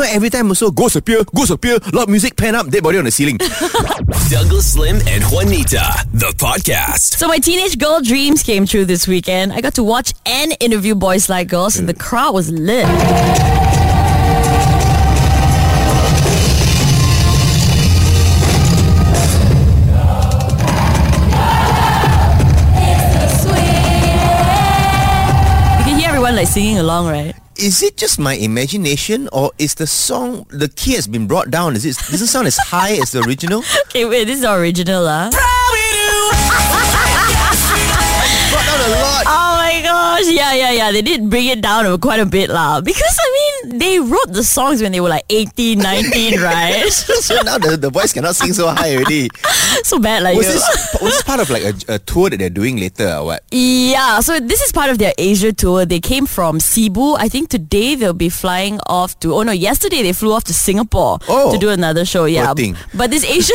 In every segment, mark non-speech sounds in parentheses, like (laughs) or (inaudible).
Not every time also ghosts appear, ghosts appear, loud music, pan up, dead body on the ceiling. (laughs) Douglas Lim and Juanita, the podcast. So my teenage girl dreams came true this weekend. I got to watch and interview boys like girls, and the crowd was lit. Like singing along, right? is it just my imagination or is the song the key has been brought down? Is it does it sound as high as the original? (laughs) Okay, wait, this is the original, ah. (laughs) brought down a lot. Oh my gosh, yeah, yeah, yeah. They did bring it down quite a bit, lah. Because I mean, they wrote the songs when they were like 18, 19, (laughs) right? (laughs) so now the, the voice cannot sing so high already. (laughs) so bad, like Was you. this was this part of like a, a tour that they're doing later or what? Yeah, so this is part of their Asia tour. They came from Cebu. I think today they'll be flying off to. Oh no, yesterday they flew off to Singapore Oh. to do another show. Yeah, thing. but this Asia,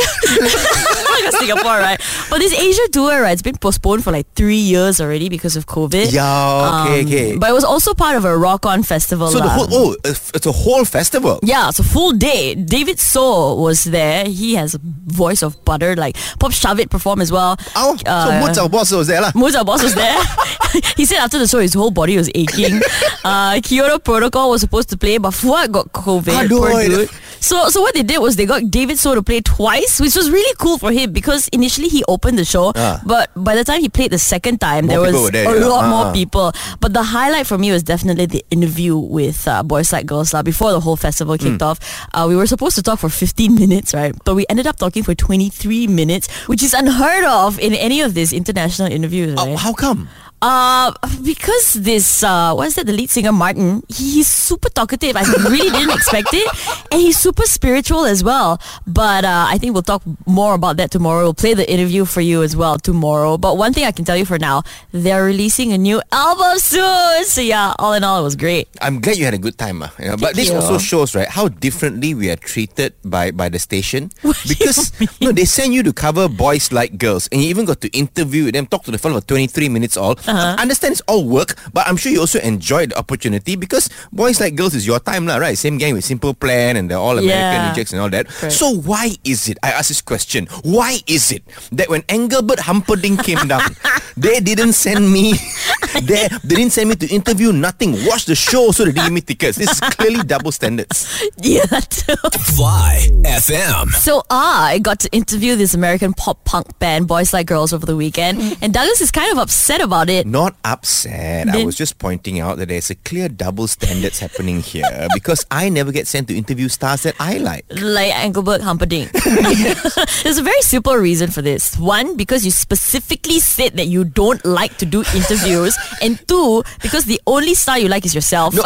Singapore, right? But this Asia tour, right? It's been postponed for like three years already because of COVID. Yeah, okay, Um, okay. But it was also part of a rock on festival. So the whole oh, it's a whole festival. Yeah, it's a full day. David So was there. He has a voice of butter. Like Pop Shuvit performed as well. Oh, so Uh, Moza boss was there lah. Moza boss was there. (laughs) (laughs) he said after the show his whole body was aching. (laughs) Uh, Kyoto Protocol was supposed to play, but Fuad got COVID. Aduh, poor it- dude. So, so what they did was they got David So to play twice, which was really cool for him because initially he opened the show, Ah. but by the time he played the second time, there was there, a yeah. lot Ah, more ah. people. But the highlight for me was definitely the interview with uh, Boys Like Girls lah before the whole festival kicked Hmm. off. Uh, we were supposed to talk for 15 (laughs) minutes, right? But we ended up talking for 23 minutes, which is unheard of in any of these international interviews, Oh, right? how come? Uh, because this, uh, what is that, the lead singer Martin, he- he's super talkative. I really didn't expect it. And he's super spiritual as well. But uh, I think we'll talk more about that tomorrow. We'll play the interview for you as well tomorrow. But one thing I can tell you for now, they're releasing a new album soon. So yeah, all in all, it was great. I'm glad you had a good time, ah. You know, but this you. also shows, right, how differently we are treated by by the station. (laughs) What because no, they send you to cover boys like girls, and you even got to interview them, talk to the fellow for 23 minutes all. Uh-huh. I uh-huh. understand it's all work, but I'm sure you also enjoyed the opportunity because boys like girls is your time, lah, right? Same gang with Simple Plan and the All American Yeah. Rejects and all that. Correct. So why is it? I ask this question: Why is it that when Engelbert Humperdinck came down, (laughs) they didn't send me? (laughs) they, they didn't send me to interview. Nothing. Watch the show, so they didn't give me tickets. This is clearly double standards. (laughs) Yeah, too. Fly FM. So I got to interview this American pop punk band, Boys Like Girls, over the weekend. Mm. And Douglas is kind of upset about it. Not upset. I was just pointing out that there's a clear double standards happening here (laughs) because I never get sent to interview stars that I like. like Engelbert Humperdinck. (laughs) There's a very simple reason for this. One, because you specifically said that you don't like to do interviews, (laughs) and two, because the only star you like is yourself. No,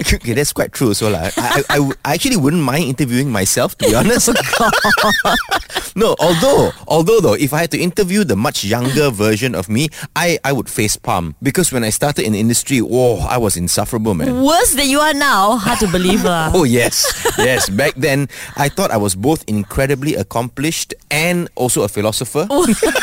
okay, that's quite true. So, like, I, I, I, I actually wouldn't mind interviewing myself, to be honest. Oh, no, although, although though, if I had to interview the much younger version of me, I, I would face palm because when I started in the industry, whoa, I was insufferable, man. Worse than you are now. Hard to believe, lah. (laughs) Oh yes, yes. Back then, I thought I was both incredibly accomplished and also a philosopher.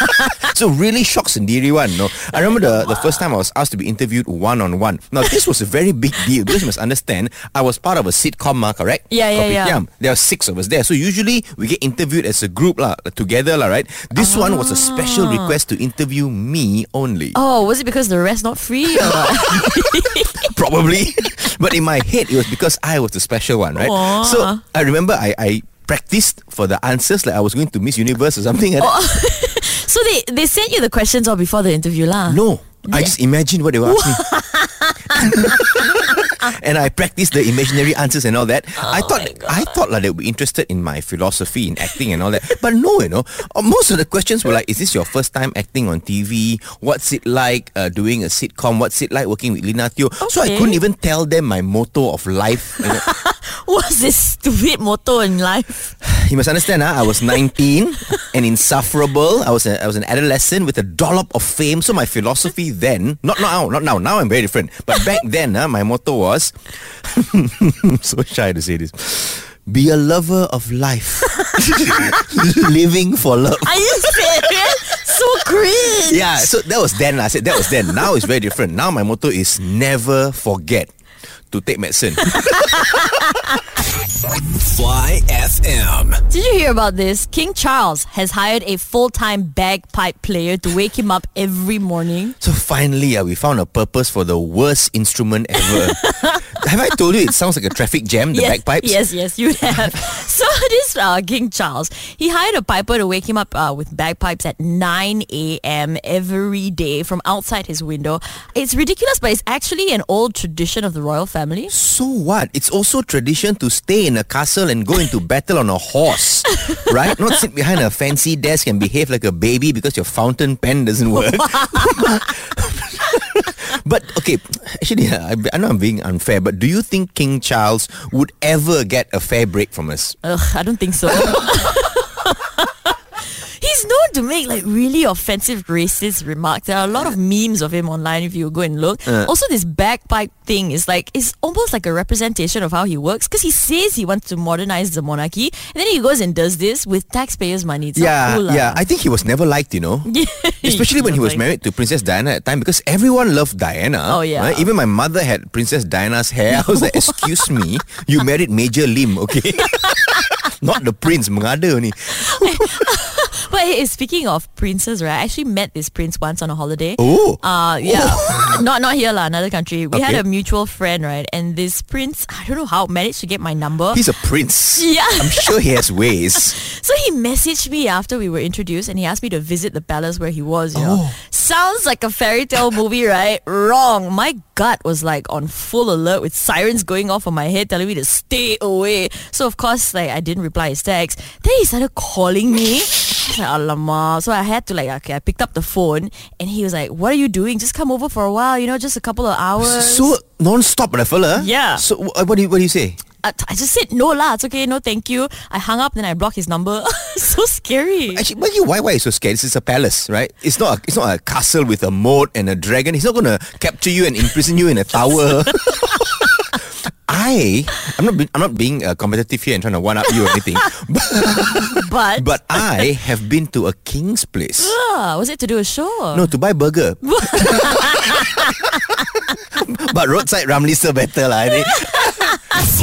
(laughs) so really shock sendiri one. No, I remember the, the first time I was asked to be interviewed one on one. Now this was a very big deal because you must understand I was part of a sitcom, ah, correct? Yeah, yeah, yeah. There are six of us there, so usually we get interviewed as a group lah, together lah, right? This one was a special request to interview me only. Oh, Oh, was it because the rest not free? Or? (laughs) Probably. but in my head, it was because I was the special one, right? Aw. So I remember I, I practiced for the answers like I was going to Miss Universe or something like that. Oh. (laughs) so they, they sent you the questions all before the interview, lah. No. I just imagined what they were asking. (laughs) and I practiced the imaginary answers and all that. I thought I thought like they would be interested in my philosophy in acting and all that. But no, you know, uh, most of the questions were like, "Is this your first time acting on TV? What's it like uh, doing a sitcom? What's it like working with Lina Teoh?" So I couldn't even tell them my motto of life. You, know. (laughs) What's this stupid motto in life? (sighs) You must understand, huh? I was 19 (laughs) and insufferable. I was a, I was an adolescent with a dollop of fame. So my philosophy then, not now, not now. Now I'm very different. But back then, huh, my motto was, (laughs) so shy to say this, be a lover of life, (laughs) living for love. Are you serious? so cringe. Yeah, so that was then. I said that was then. Now it's very different. Now my motto is never forget to take medicine. (laughs) Fly FM. Did you hear about this? King Charles has hired a full-time bagpipe player to wake him up every morning. So finally, uh, we found a purpose for the worst instrument ever. (laughs) have I told you it sounds like a traffic jam, the yes, bagpipes? Yes, yes, you have. (laughs) so this uh, King Charles, he hired a piper to wake him up uh, with bagpipes at 9 a.m. every day from outside his window. It's ridiculous, but it's actually an old tradition of the royal family. So what? It's also tradition to stay in a castle and go into battle on a horse, (laughs) right? Not sit behind a fancy desk and behave like a baby because your fountain pen doesn't work. (laughs) (laughs) but okay, actually, I, I know I'm being unfair, but do you think King Charles would ever get a fair break from us? Ugh, I don't think so. He's known to make like really offensive racist remarks. There are a lot of memes of him online if you go and look. Uh. also, this bagpipe thing is like it's almost like a representation of how he works because he says he wants to modernize the monarchy, and then he goes and does this with taxpayers' money. It's yeah, cool, yeah. I think he was never liked, you know. (laughs) Especially when he was married to Princess Diana at the time because everyone loved Diana. Oh, yeah. right? Even my mother had Princess Diana's hair. I was like, (laughs) excuse me, you married Major Lim, okay? (laughs) Not the prince, mengada ni. But hey, speaking of princes, right? I actually met this prince once on a holiday. Oh. Uh, yeah. (laughs) not not here lah, another country. We had a mutual friend, right? And this prince, I don't know how, managed to get my number. He's a prince. Yeah. I'm sure he has ways. (laughs) So he messaged me after we were introduced and he asked me to visit the palace where he was, you Oh. know. Sounds like a fairy tale movie, right? Wrong. My gut was like on full alert with sirens going off on my head telling me to stay away. So of course, like I didn't reply his text. Then he started calling me. I was like, Alamak. So I had to like, okay, I picked up the phone and he was like, what are you doing? Just come over for a while, you know, just a couple of hours. So non-stop, fella. Yeah. So what do you what do you say? I, I just said, no lah, it's okay, no thank you. I hung up, then I blocked his number. (laughs) so scary. Actually, but you, why why you so scared? This is a palace, right? It's not a, it's not a castle with a moat and a dragon. He's not gonna capture you and imprison you in a tower. (laughs) I I'm not being, I'm not being uh, competitive here and trying to one up you or anything, but, (laughs) But, but I have been to a king's place. Ah, was it to do a show? No, to buy burger. but roadside Ramly still better lah. I think.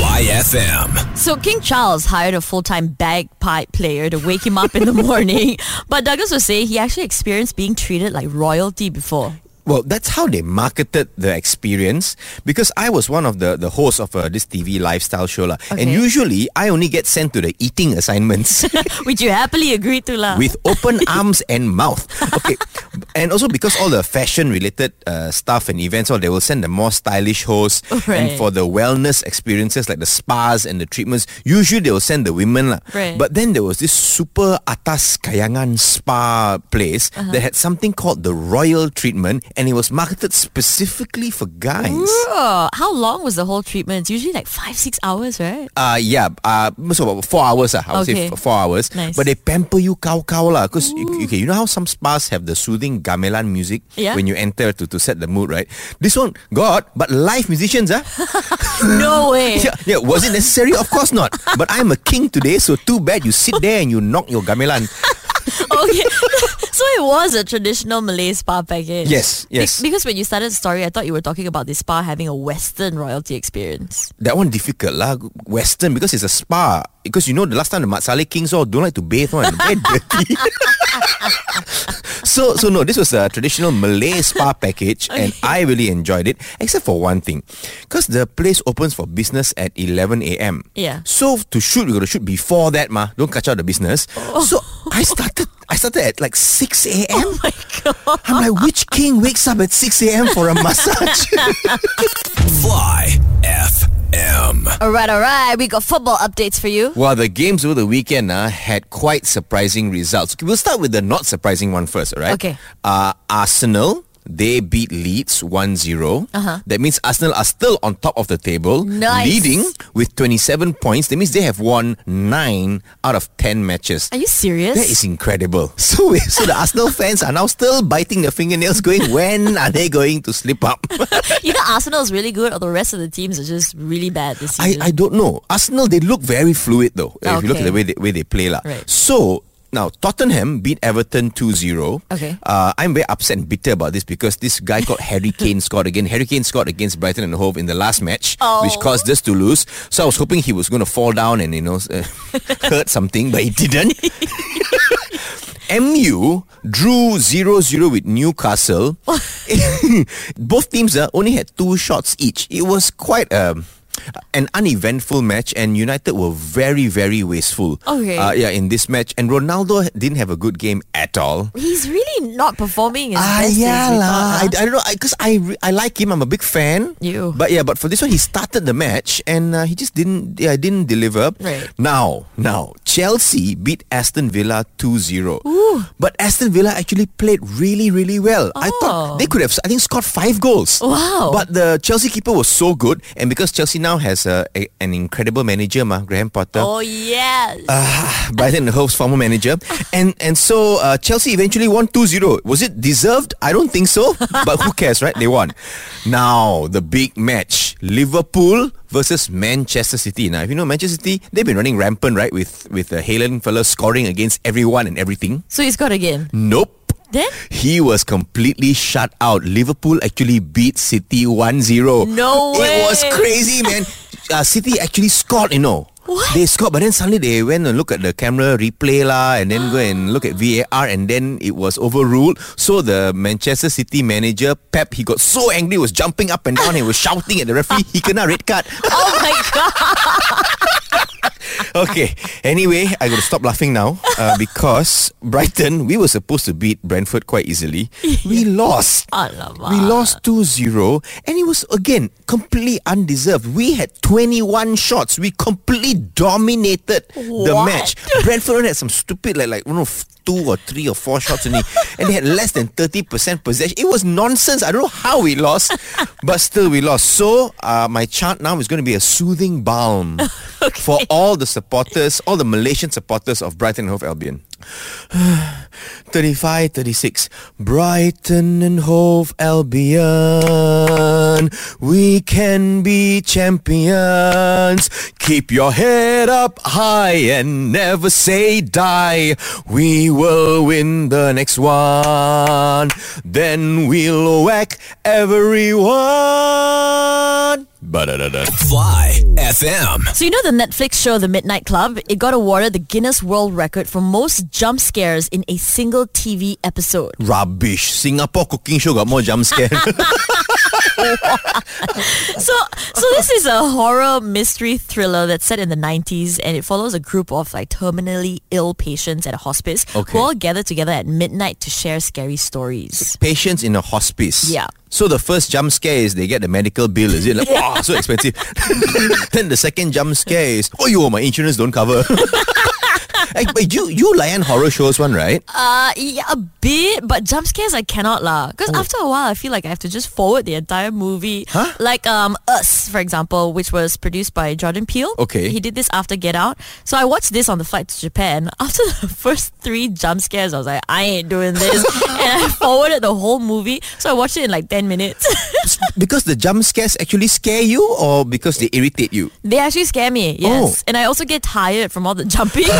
Fly FM. So King Charles hired a full-time bagpipe player to wake him up in the (laughs) morning. But Douglas was saying he actually experienced being treated like royalty before. Well, that's how they marketed the experience because I was one of the, the hosts of uh, this TV lifestyle show. lah. And usually, I only get sent to the eating assignments (laughs) Which you happily agreed to lah. with open arms and mouth. Okay. And also because all the fashion related uh, stuff and events, all they will send the more stylish hosts. And for the wellness experiences like the spas and the treatments, usually they will send the women. lah. Right. But then there was this super atas kayangan spa place Uh-huh. that had something called the royal treatment and it was marketed specifically for guys. Oh, how long was the whole treatment? It's usually like five, six hours, right? Uh, yeah, uh, so about four hours. Uh, I would Okay. say four hours. Nice. But they pamper you cow cow lah. Because okay, you know how some spas have the soothing gamelan music Yeah. when you enter to, to set the mood, right? This one, God, but live musicians, ah. (laughs) No way. (laughs) yeah, yeah, was it necessary? Of course not. But I'm a king today, so too bad you sit there and you knock your gamelan. (laughs) okay. (laughs) so it was a traditional Malay spa package. Yes, Be- yes. because when you started the story, I thought you were talking about this spa having a Western royalty experience. That one difficult lah. Western because it's a spa. Because you know the last time the Mat Saleh Kings all don't like to bathe one. Very (laughs) dirty. so so no, this was a traditional Malay spa package and I really enjoyed it. Except for one thing. Because the place opens for business at 11 a.m. Yeah. So to shoot, we got to shoot before that ma. Don't catch out the business. Oh. So I started I started at like 6 a.m. Oh my god. I'm like, which king wakes up at 6 a.m. for a massage? (laughs) Fly FM. All right, all right. We got football updates for you. Well, the games over the weekend uh, had quite surprising results. We'll start with the not surprising one first, all right? Okay. Uh, Arsenal, they beat Leeds 1-0. Uh-huh. That means Arsenal are still on top of the table, Nice. leading with 27 points. That means they have won 9 out of 10 matches. Are you serious? That is incredible. (laughs) So, so the Arsenal fans are now still biting their fingernails going, when are they going to slip up? (laughs) you know Arsenal is really good, or the rest of the teams are just really bad this season. I I don't know. Arsenal they look very fluid though. Okay. If you look at the way they way they play lah. Right. So now Tottenham beat Everton 2-0. Okay. Uh, I'm very upset and bitter about this because this guy called Harry Kane scored again. Harry Kane scored against Brighton and Hove in the last match, which Oh. caused us to lose. So I was hoping he was going to fall down and you know uh, (laughs) hurt something, but he didn't. (laughs) MU drew 0-0 with Newcastle. (laughs) Both teams uh, only had two shots each. It was quite um, an uneventful match and United were very, very wasteful. Okay. Uh, yeah, in this match. And Ronaldo didn't have a good game at all. He's really not performing Ah, best yeah lah. I? I don't know because I, re- I like him. I'm a big fan. You. But yeah, but for this one, he started the match and uh, he just didn't. Yeah, didn't deliver. Right. Now, now Chelsea beat Aston Villa 2-0. But Aston Villa actually played really, really well. Oh. I Oh. thought they could have. I think scored five goals. Wow. But the Chelsea keeper was so good, and because Chelsea now has a, a, an incredible manager, ma, Graham Potter. Oh yes. Uh, Brighton and Hove's former manager. And and so uh, Chelsea eventually won 2-0. Was it deserved? I don't think so. But who cares, right? They won. Now, the big match. Liverpool versus Manchester City. Now, if you know Manchester City, they've been running rampant, right? With, with uh, Haaland fella scoring against everyone and everything. so he's got again. Nope. Then? He was completely shut out. Liverpool actually beat City 1-0. No It was crazy, man. (laughs) Uh, City actually scored, you know. What? They scored, but then suddenly they went and look at the camera replay lah, and then go and look at VAR, and then it was overruled. So the Manchester City manager Pep, he got so angry, was jumping up and down, and was shouting at the referee. He kena red card. (laughs) Oh my god. (laughs) (laughs) okay. Anyway, I got to stop laughing now uh, because Brighton, we were supposed to beat Brentford quite easily. We (laughs) lost. Alamak. We lost 2-0 and it was again completely undeserved. We had 21 shots. We completely dominated the What? match. Brentford had some stupid like like I don't know f- two or three or four shots only and they had less than 30% possession. It was nonsense. I don't know how we lost, (laughs) but still we lost. So uh, my chant now is going to be a soothing balm for all the supporters, all the Malaysian supporters of Brighton and Hove Albion. (sighs) (sighs) 35, 36. Brighton and Hove Albion. We can be champions. Keep your head up high and never say die. We will win the next one. Then we'll whack everyone. Ba-da-da-da. Fly FM. So you know the Netflix show The Midnight Club? It got awarded the Guinness World Record for most jump scares in a single TV episode. Rubbish. Singapore cooking show got more jump scare. (laughs) So so this is a horror mystery thriller that's set in the 90s and it follows a group of like terminally ill patients at a hospice Okay. who all gather together at midnight to share scary stories. patients in a hospice. Yeah. So the first jump scare is they get the medical bill, is it? Like, (laughs) wow, so expensive. (laughs) then the second jump scare is, oh, yo, my insurance don't cover. Hey, but you, you layan horror shows one, right? Uh, yeah, a bit, but jump scares I cannot lah. Because after a while, I feel like I have to just forward the entire movie. Huh? Like um, Us, for example, which was produced by Jordan Peele. Okay. He did this after Get Out. So I watched this on the flight to Japan. (laughs) After the first three jump scares, I was like, I ain't doing this, (laughs) and I forwarded the whole movie. So I watched it in like ten minutes. because the jump scares actually scare you or because they irritate you? they actually scare me. Yes, Oh. and I also get tired from all the jumping. (laughs)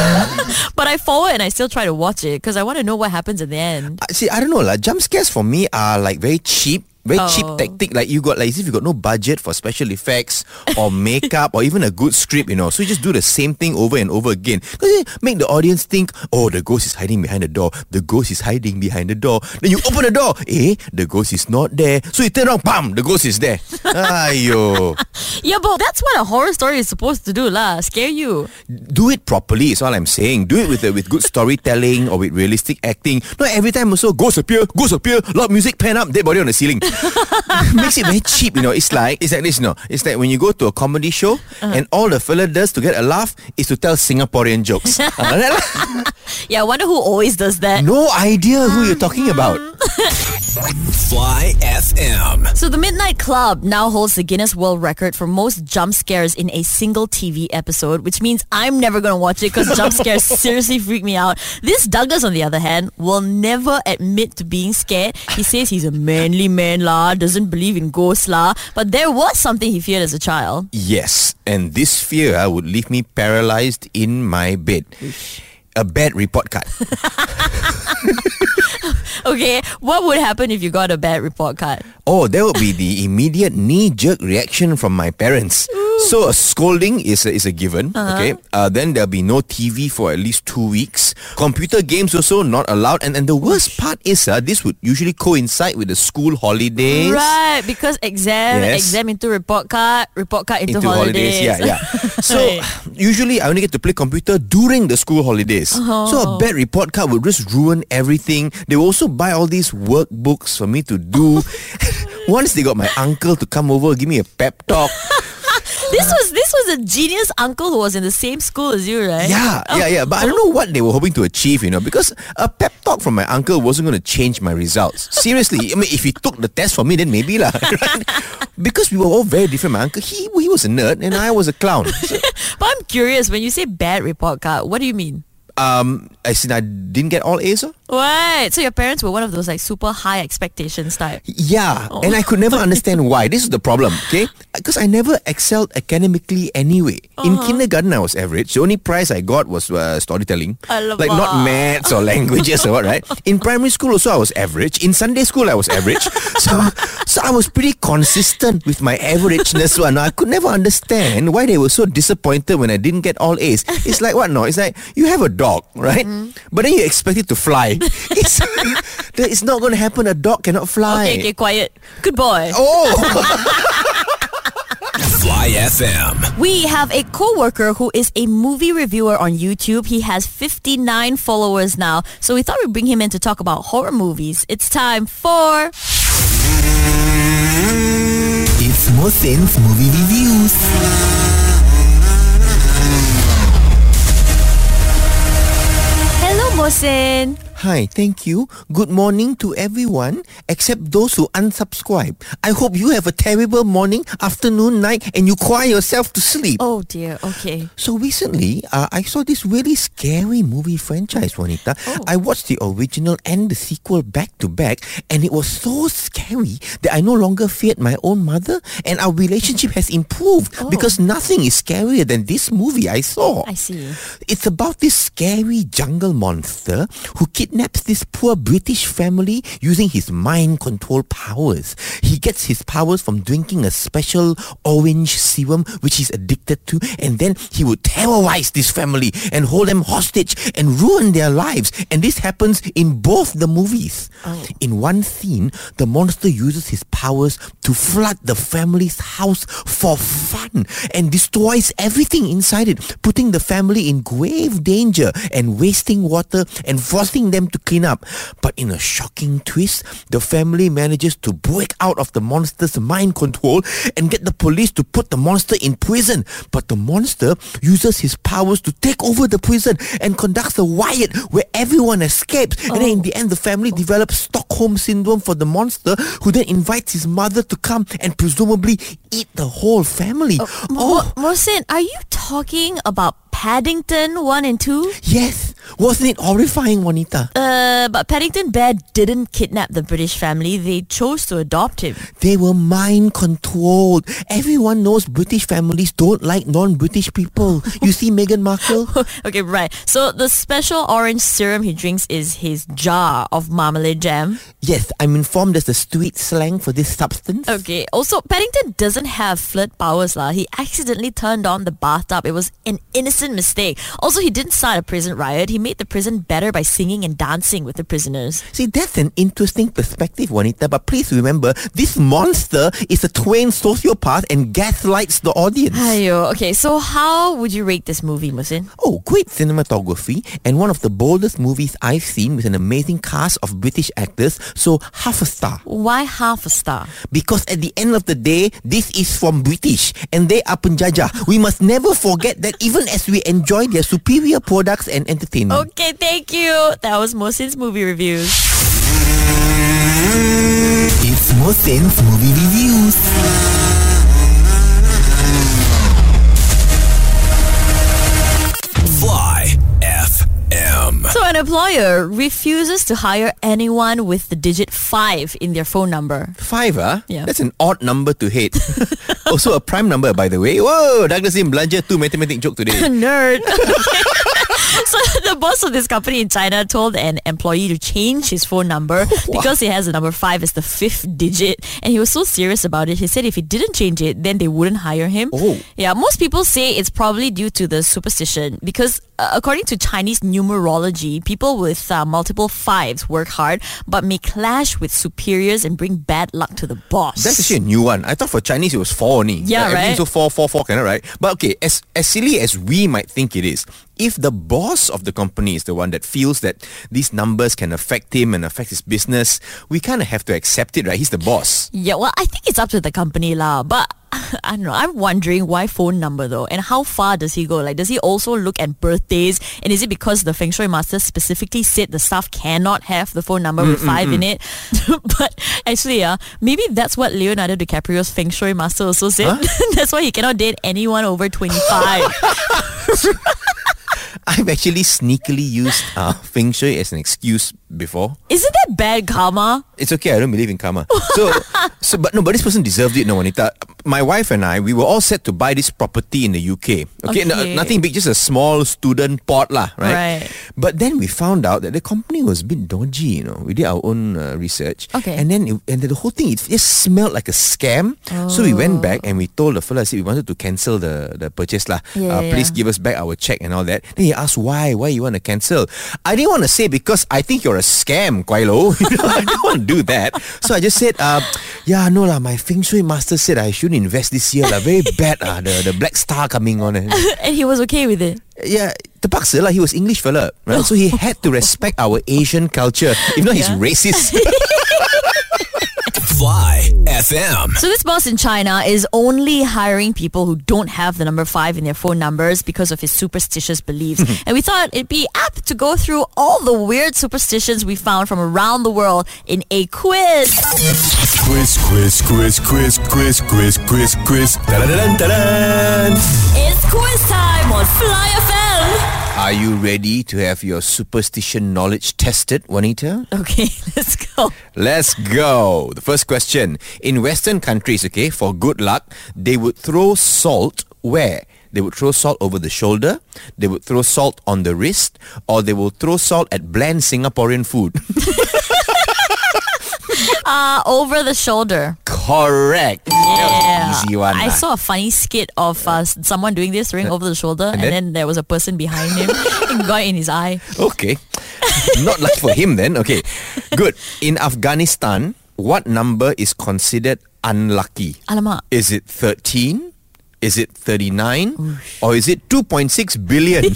(laughs) but I forward and I still try to watch it because I want to know what happens at the end. Uh, See, I don't know, like jump scares for me are like very cheap. Very cheap Oh. tactic. Like you got like as if you got no budget for special effects or (laughs) makeup or even a good script, you know. So you just do the same thing over and over again. Because make the audience think, oh, the ghost is hiding behind the door. The ghost is hiding behind the door. Then you open the door, eh, the ghost is not there. So you turn around, bam, the ghost is there. (laughs) Ayo. Yeah, but that's what a horror story is supposed to do, lah. Scare you. do it properly is all I'm saying. Do it with uh, with good storytelling or with realistic acting. Not every time also ghosts appear, ghosts appear, loud music, pan up, dead body on the ceiling. (laughs) Makes it very cheap, you know. It's like it's like this, you know. It's like when you go to a comedy show and all the fella does to get a laugh is to tell Singaporean jokes. (laughs) Ah, like that lah. (laughs) Yeah, I wonder who always does that. no idea who you're talking about. Fly FM. So the Midnight Club now holds the Guinness World Record for most jump scares in a single TV episode, which means I'm never going to watch it because jump scares seriously freak me out. This Douglas, on the other hand, will never admit to being scared. He says he's a manly man lah, doesn't believe in ghosts lah, but there was something he feared as a child. Yes, and this fear uh, would leave me paralyzed in my bed. a bad report card. (laughs) (laughs) Okay, what would happen if you got a bad report card? Oh, there would be the immediate knee-jerk reaction from my parents. So a scolding is a, is a given. Okay, uh, then there'll be no TV for at least two weeks. Computer games also not allowed. And and the worst part is, uh, this would usually coincide with the school holidays. Right, because exam, Yes. exam into report card, report card into, into holidays. Yeah, yeah. (laughs) So Right. usually I only get to play computer during the school holidays. So a bad report card would just ruin everything. They will also buy all these workbooks for me to do. (laughs) Once they got my uncle to come over, give me a pep talk. This was this was a genius uncle who was in the same school as you, right? Yeah, yeah, yeah. But I don't know what they were hoping to achieve, you know, because a pep talk from my uncle wasn't going to change my results. Seriously, I mean, if he took the test for me, then maybe lah. (laughs) Right? Because we were all very different. My uncle, he he was a nerd, and I was a clown. So, (laughs) But I'm curious, when you say bad report card, what do you mean? um, I said I didn't get all A's. oh. What? So your parents were one of those like super high expectations type. Yeah, and I could never understand why. This is the problem, okay? Because I never excelled academically anyway. In kindergarten, I was average. The only prize I got was uh, storytelling, like not maths or (laughs) languages or what, right? In primary school, also I was average. In Sunday school, I was average. (laughs) so, so I was pretty consistent with my averageness. One, I could never understand why they were so disappointed when I didn't get all A's. It's like what? No, it's like you have a dog, right? But then you expect it to fly. (laughs) It's, that it's not going to happen. A dog cannot fly. Okay, okay, quiet. Good boy. Oh, (laughs) Fly FM. We have a co-worker who is a movie reviewer on YouTube. He has 59 followers now. So we thought we'd bring him in to talk about horror movies. It's time for It's Mohsin's Movie Reviews. Hello Mohsin. Hi, thank you. Good morning to everyone except those who unsubscribe. I hope you have a terrible morning, afternoon, night, and you cry yourself to sleep. Oh dear. Okay. So recently, uh, I saw this really scary movie franchise, Juanita. I watched the original and the sequel back to back, and it was so scary that I no longer feared my own mother, and our relationship has improved because nothing is scarier than this movie I saw. I see. It's about this scary jungle monster who kidnaps this poor British family using his mind control powers. He gets his powers from drinking a special orange serum which he's addicted to and then he would terrorize this family and hold them hostage and ruin their lives. And this happens in both the movies. Oh. In one scene, the monster uses his powers to flood the family's house for fun and destroys everything inside it, putting the family in grave danger and wasting water and forcing them to clean up. But in a shocking twist, the family manages to break out of the monster's mind control and get the police to put the monster in prison. But the monster uses his powers to take over the prison and conducts a riot where everyone escapes. And then in the end, the family develops Stockholm syndrome for the monster, who then invites his mother to come and presumably eat the whole family. Oh, oh. Mohsin, are you talking about Paddington 1 and 2? Yes, wasn't it horrifying, Juanita? Uh, but Paddington Bear didn't kidnap the British family. They chose to adopt him. They were mind controlled. Everyone knows British families don't like non-British people. You see Meghan Markle? (laughs) okay, right. So the special orange serum he drinks is his jar of marmalade jam. Yes, I'm informed there's a street slang for this substance. Okay. Also, Paddington doesn't have flirt powers, lah. He accidentally turned on the bathtub. It was an innocent mistake. Also, he didn't start a prison riot. He made the prison better by singing and dancing with the prisoners. See, that's an interesting perspective, Juanita, but please remember, this monster is a trained sociopath and gaslights the audience. Ayo. Okay, so how would you rate this movie, Mohsin? Oh, great cinematography and one of the boldest movies I've seen with an amazing cast of British actors, so half a star. Why half a star? Because at the end of the day, this is from British and they are penjajah. We must never forget that even as we enjoy their superior products and entertainment. Okay, thank you. That was Mohsin's movie reviews. It's Mohsin's Movie Reviews. (laughs) So an employer refuses to hire anyone with the digit 5 in their phone number. Five, ah? Yeah. That's an odd number to hate. (laughs) also a prime number, by the way. Whoa, Douglas Lim belanja two mathematic joke today. (laughs) Nerd. so the boss of this company in China told an employee to change his phone number because he has the number five as the fifth digit. And he was so serious about it. He said if he didn't change it, then they wouldn't hire him. Oh. Yeah, most people say it's probably due to the superstition because according to Chinese numerology, people with uh, multiple fives work hard but may clash with superiors and bring bad luck to the boss. That's actually a new one. I thought for Chinese it was four only. Yeah, Like, right? So four, four, four, kind of right. But okay, as as silly as we might think it is, if the boss of the company is the one that feels that these numbers can affect him and affect his business, we kind of have to accept it, right? He's the boss. Yeah, well, I think it's up to the company lah. But (laughs) I don't know. I'm wondering why phone number though, and how far does he go? Like, does he also look at birthdays? And is it because the feng shui master specifically said the staff cannot have the phone number with mm, mm, five in mm. it? (laughs) but actually, yeah, maybe that's what Leonardo DiCaprio's feng shui master also said. (laughs) that's why he cannot date anyone over 25. I've actually sneakily used uh, feng shui as an excuse before. Isn't that bad karma? It's okay. I don't believe in karma. So, (laughs) so but no, but this person deserved it. No, Anita. My wife and I, we were all set to buy this property in the UK. Okay, no- nothing big, just a small student port, lah. Right. Right. But then we found out that the company was a bit dodgy. You know, we did our own uh, research. Okay. And then, it, and the whole thing, it just smelled like a scam. Oh. So we went back and we told the fella, I said, we wanted to cancel the the purchase, lah. Yeah, uh, please yeah. give us back our check and all that. Then he asked why, why you want to cancel. I didn't want to say because I think you're a scam, Quilo. (laughs) You know, I don't want to do that. So I just said, uh, yeah, no lah. My feng shui master said I shouldn't invest this year lah. Very bad ah. The the black star coming on. eh." (laughs) and he was okay with it. yeah, the terpaksa lah. He was English fella, right? So he had to respect our Asian culture. If not, he's Yeah. racist. (laughs) Fly FM. So this boss in China is only hiring people who don't have the number five in their phone numbers because of his superstitious beliefs. (laughs) and we thought it'd be apt to go through all the weird superstitions we found from around the world in a quiz. Quiz, quiz, quiz, quiz, quiz, quiz, quiz, quiz. Da-da-da-dun-da-dun. It's quiz time on Fly FM. Are you ready to have your superstition knowledge tested, Juanita? Okay, (laughs) let's go. Let's go. The first question. In Western countries, okay, for good luck, they would throw salt where? They would throw salt over the shoulder, they would throw salt on the wrist, or they will throw salt at bland Singaporean food. (laughs) Uh, over the shoulder. Correct. An easy one. I lah. saw a funny skit of uh, s- someone doing this, throwing over the shoulder, and, then? then? there was a person behind him (laughs) and got in his eye. Okay. Not lucky for him then. Okay. Good. In Afghanistan, what number is considered unlucky? Alamak. Is it 13? Is it 39? Or is it 2.6 billion? (laughs)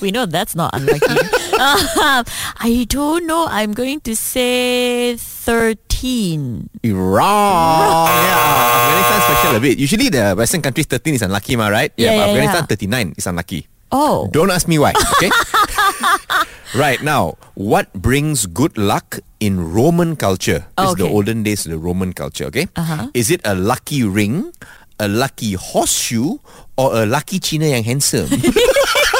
We know that's not unlucky. Um, I don't know. I'm going to say 13. Wrong. (laughs) Yeah. Afghanistan special a bit. Usually the Western countries 13 is unlucky, ma, right? Yeah, but yeah, Afghanistan yeah. 39 is unlucky. Oh. Don't ask me why, okay? (laughs) right now, what brings good luck in Roman culture? This is the olden days of the Roman culture, okay? Uh-huh. Is it a lucky ring, a lucky horseshoe, or a lucky China yang handsome? (laughs)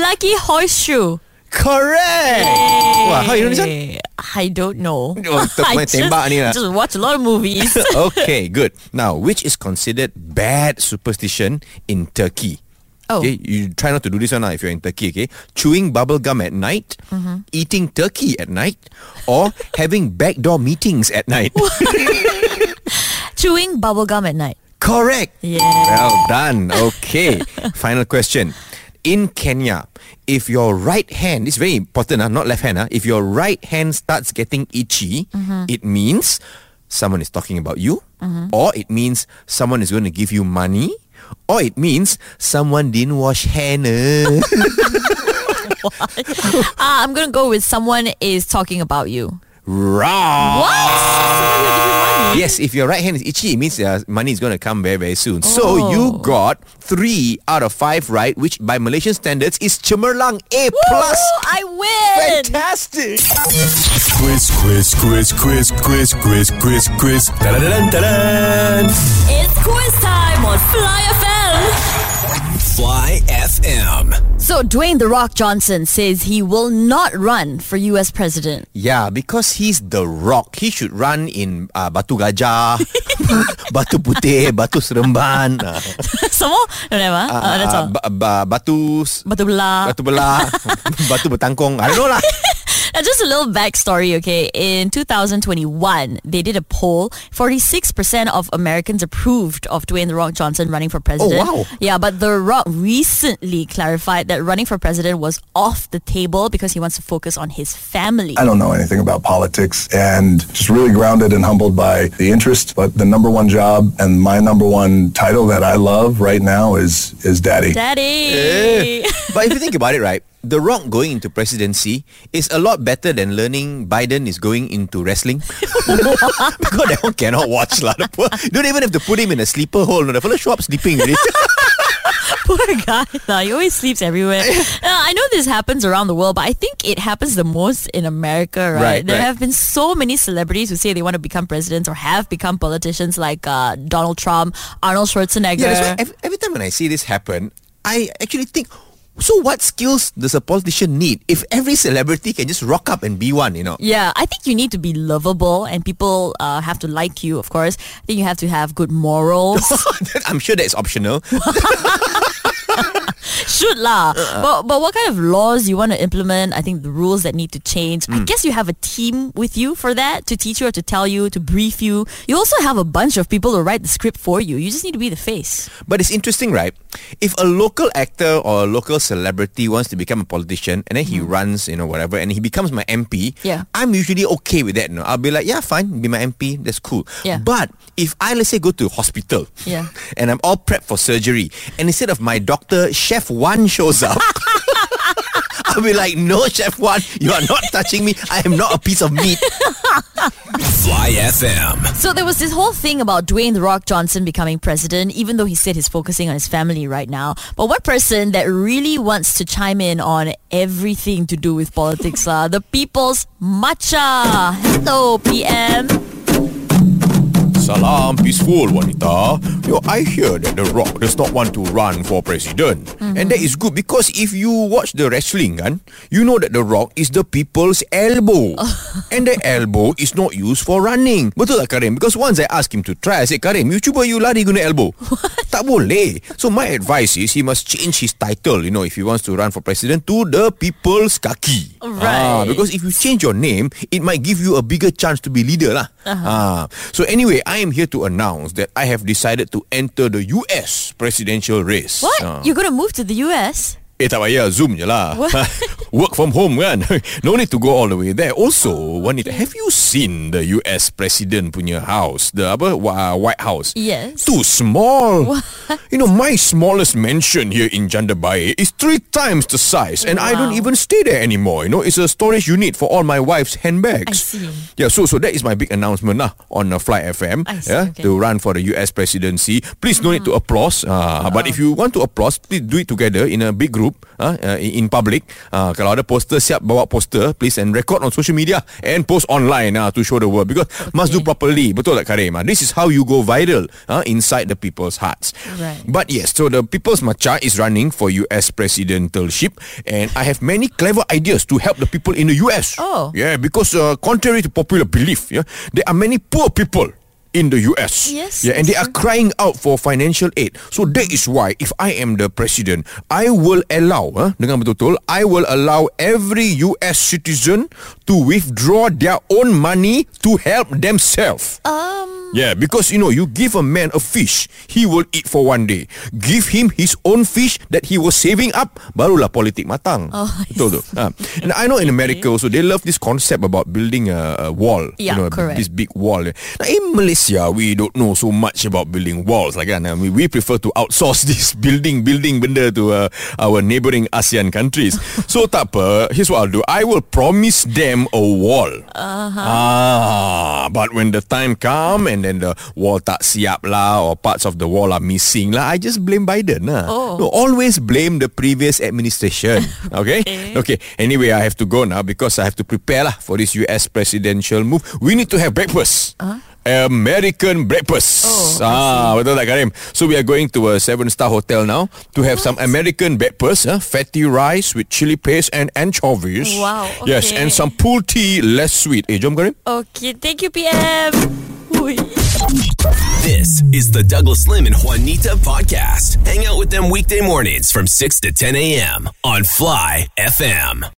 Lucky horseshoe. Correct! Wow, how you know this one? I don't know. (laughs) Oh, I tembak ni lah. just watch a lot of movies. (laughs) okay, good. Now, which is considered bad superstition in Turkey? Oh. Okay, you try not to do this one now if you're in Turkey, okay? Chewing bubble gum at night, Mm-hmm. eating turkey at night, or (laughs) having backdoor meetings at night. Chewing bubble gum at night. Correct. Yeah. Well done. Okay. Final question. In Kenya, if your right hand, is very important, uh, not left hand, uh, if your right hand starts getting itchy, Mm-hmm. it means someone is talking about you, or it means someone is going to give you money, or it means someone didn't wash hand. (laughs) uh. I'm going to go with someone is talking about you. Wrong. What? Someone will give you money? Yes, if your right hand is itchy, it means uh, money is going to come very, very soon. So you got three out of five right, which by Malaysian standards is cemerlang A plus. I win! Fantastic. Quiz, quiz, quiz, quiz, quiz, quiz, quiz, quiz. Da-da-da-dun-da-dun. It's quiz time on Fly FM. Fly FM. So Dwayne The Rock Johnson says he will not run for US president. Yeah, because he's the rock. He should run in uh, Batu Gajah, (laughs) Batu Putih, Batu Seremban, (laughs) uh, Some more? Don't have, huh? Uh, that's uh, all. ba- ba- Batu Batu Belah. Batu Belah, (laughs) Batu Betangkong. I don't know lah. Now, just a little backstory, okay? In 2021, they did a poll. 46% of Americans approved of Dwayne The Rock Johnson running for president. Oh, wow. Yeah, but The Rock recently clarified that running for president was off the table because he wants to focus on his family. I don't know anything about politics and just really grounded and humbled by the interest. But the number one job and my number one title that I love right now is is daddy. Daddy! Eh. But if you think about it, right, The Rock going into presidency is a lot better than learning Biden is going into wrestling. (laughs) because that one cannot watch lah. The poor- Don't even have to put him in a sleeper hold. No, the fellow show up sleeping. (laughs) (laughs) Poor guy. nah, he always sleeps everywhere. Uh, I know this happens around the world, but I think it happens the most in America, right? Right, there right. have been so many celebrities who say they want to become presidents or have become politicians like uh, Donald Trump, Arnold Schwarzenegger. Yeah, every, every time when I see this happen, I actually think, so what skills does a politician need if every celebrity can just rock up and be one, you know? Yeah, I think you need to be lovable and people uh, have to like you, of course. I think you have to have good morals. (laughs) I'm sure that's optional. (laughs) (laughs) Should lah. Uh, uh. But but what kind of laws you want to implement? I think the rules that need to change. I hmm. guess you have a team with you for that to teach you or to tell you, to brief you. You also have a bunch of people to write the script for you. You just need to be the face. But it's interesting, right? If a local actor or a local celebrity wants to become a politician and then he hmm. runs, you know, whatever, and he becomes my MP, Yeah. I'm usually okay with that. You know? I'll be like, yeah, fine, be my MP, that's cool. Yeah. But if I, let's say, go to hospital Yeah. (laughs) and I'm all prepped for surgery, and instead of my doctor, Chef Wan shows up, (laughs) I'll be like, no, Chef Wan, you are not touching me. I am not a piece of meat. (laughs) Fly FM. So there was this whole thing about Dwayne The Rock Johnson becoming president, even though he said he's focusing on his family right now. But one person that really wants to chime in on everything to do with politics, uh, the People's Matcha. Hello, PM. Salam peaceful wanita. Yo, I hear that The Rock does not want to run for president. And that is good because if you watch the wrestling kan, you know that The Rock is the people's elbow. (laughs) and the elbow is not used for running. Betul tak Karim? Because once I asked him to try, I said, Karim, you cuba you lari guna elbow. tak boleh. So my advice is he must change his title, you know, if he wants to run for president to the people's kaki. Right. Ah, because if you change your name, it might give you a bigger chance to be leader lah. Ah. So anyway, I am here to announce that I have decided to enter the US presidential race. What? Ah. You're going to move to the US? Eh tak payah Zoom je lah. What? (laughs) Work from home kan? (laughs) No need to go all the way there. Also Wanita Have you seen The US President punya house? The apa? Uh, White House. Yes. Too small. You know my smallest mansion Here in Jandabai Is three times the size And I don't Wow. even stay there anymore. You know It's a storage unit For all my wife's handbags. I see. Yeah so so that is my big announcement lah On uh, Fly FM I see, yeah, okay. To run for the US presidency. Please no need to applause uh, But if you want to applause Please do it together In a big group uh, uh, in, public. Uh, Kalau ada poster Siap bawa poster Please and record on social media And post online uh, To show the world. Because must do properly. Betul tak Karim? Uh, This is how you go viral uh, Inside the people's hearts. Right. But yes So the people's matcha Is running for US presidentalship And I have many clever ideas To help the people in the US Oh. Yeah because uh, Contrary to popular belief yeah, There are many poor people in the US. Yes, Yeah, and they are crying out for financial aid. So that is why if I am the president, I will allow, huh, dengan betul-betul, I will allow every US citizen to withdraw their own money to help themselves. Um, Yeah, because you know, you give a man a fish, he will eat for one day. Give him his own fish that he was saving up, barulah politik matang. Oh, (laughs) Betul tu. Ha. And I know in America also, they love this concept about building a, a wall. Yeah, you know, correct. This big wall. Now in Malaysia, we don't know so much about building walls. Like kan, I mean, we prefer to outsource (laughs) this building, building benda to uh, our neighboring ASEAN countries. (laughs) so tak apa, here's what I'll do. I will promise them a wall. Uh-huh. Ah, but when the time come and then the wall tak siap lah or parts of the wall are missing lah, I just blame Biden lah. Oh. No, always blame the previous administration. (laughs) Okay? okay? Anyway, I have to go now because I have to prepare lah for this US presidential move. We need to have breakfast. American breakfast. Oh, ah, betul tak Karim? So we are going to a seven-star hotel now to have some American breakfast, uh, fatty rice with chili paste and anchovies. Wow, Okay. Yes, and some pool tea, less sweet. Eh, jom Karim? Okay, thank you, PM. This is the Douglas Lim and Juanita podcast. Hang out with them weekday mornings from 6 to 10 a.m. on Fly FM.